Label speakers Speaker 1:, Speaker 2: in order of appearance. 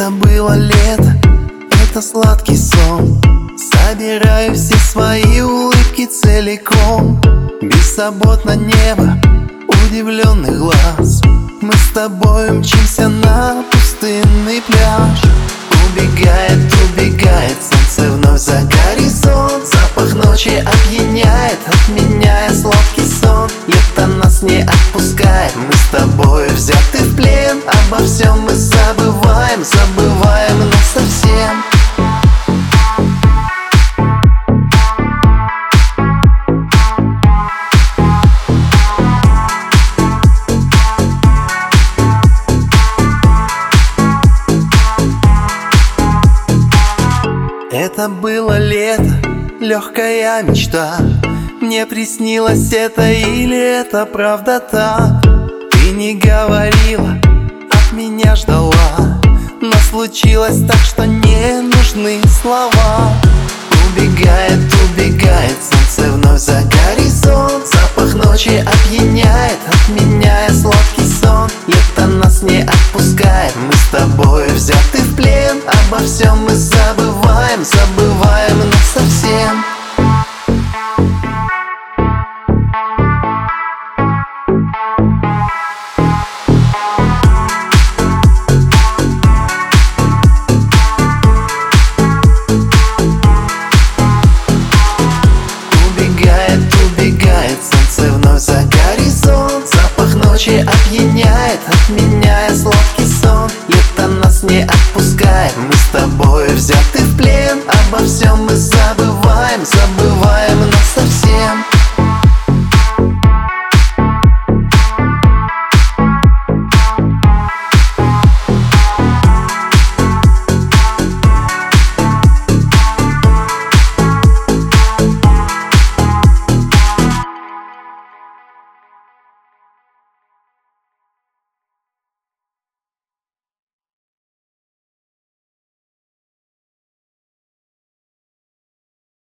Speaker 1: Это было лето, это сладкий сон. Собираю все свои улыбки целиком. Беззаботно небо, удивленный глаз. Мы с тобой мчимся на пустынный пляж. Убегает, убегает солнце вновь за горизонт. Запах ночи опьяняет, отменяя сладкий сон. Лето нас не отпускает, мы с тобой взяты в плен. Обо всем мы забываем, Это было лето, легкая мечта. Мне приснилось это или это правда так Ты не говорила, от меня ждала. Но случилось так, что не нужны слова. Убегает, убегает, солнце вновь за горизонт. Запах ночи опьяняет, отменяя сладкий сон. Лето нас не отпускает, мы с тобой взяты в плен обо всем мы забываем, забываем нас совсем Убегает, убегает, солнце вновь за. обо всем мы забываем, забываем.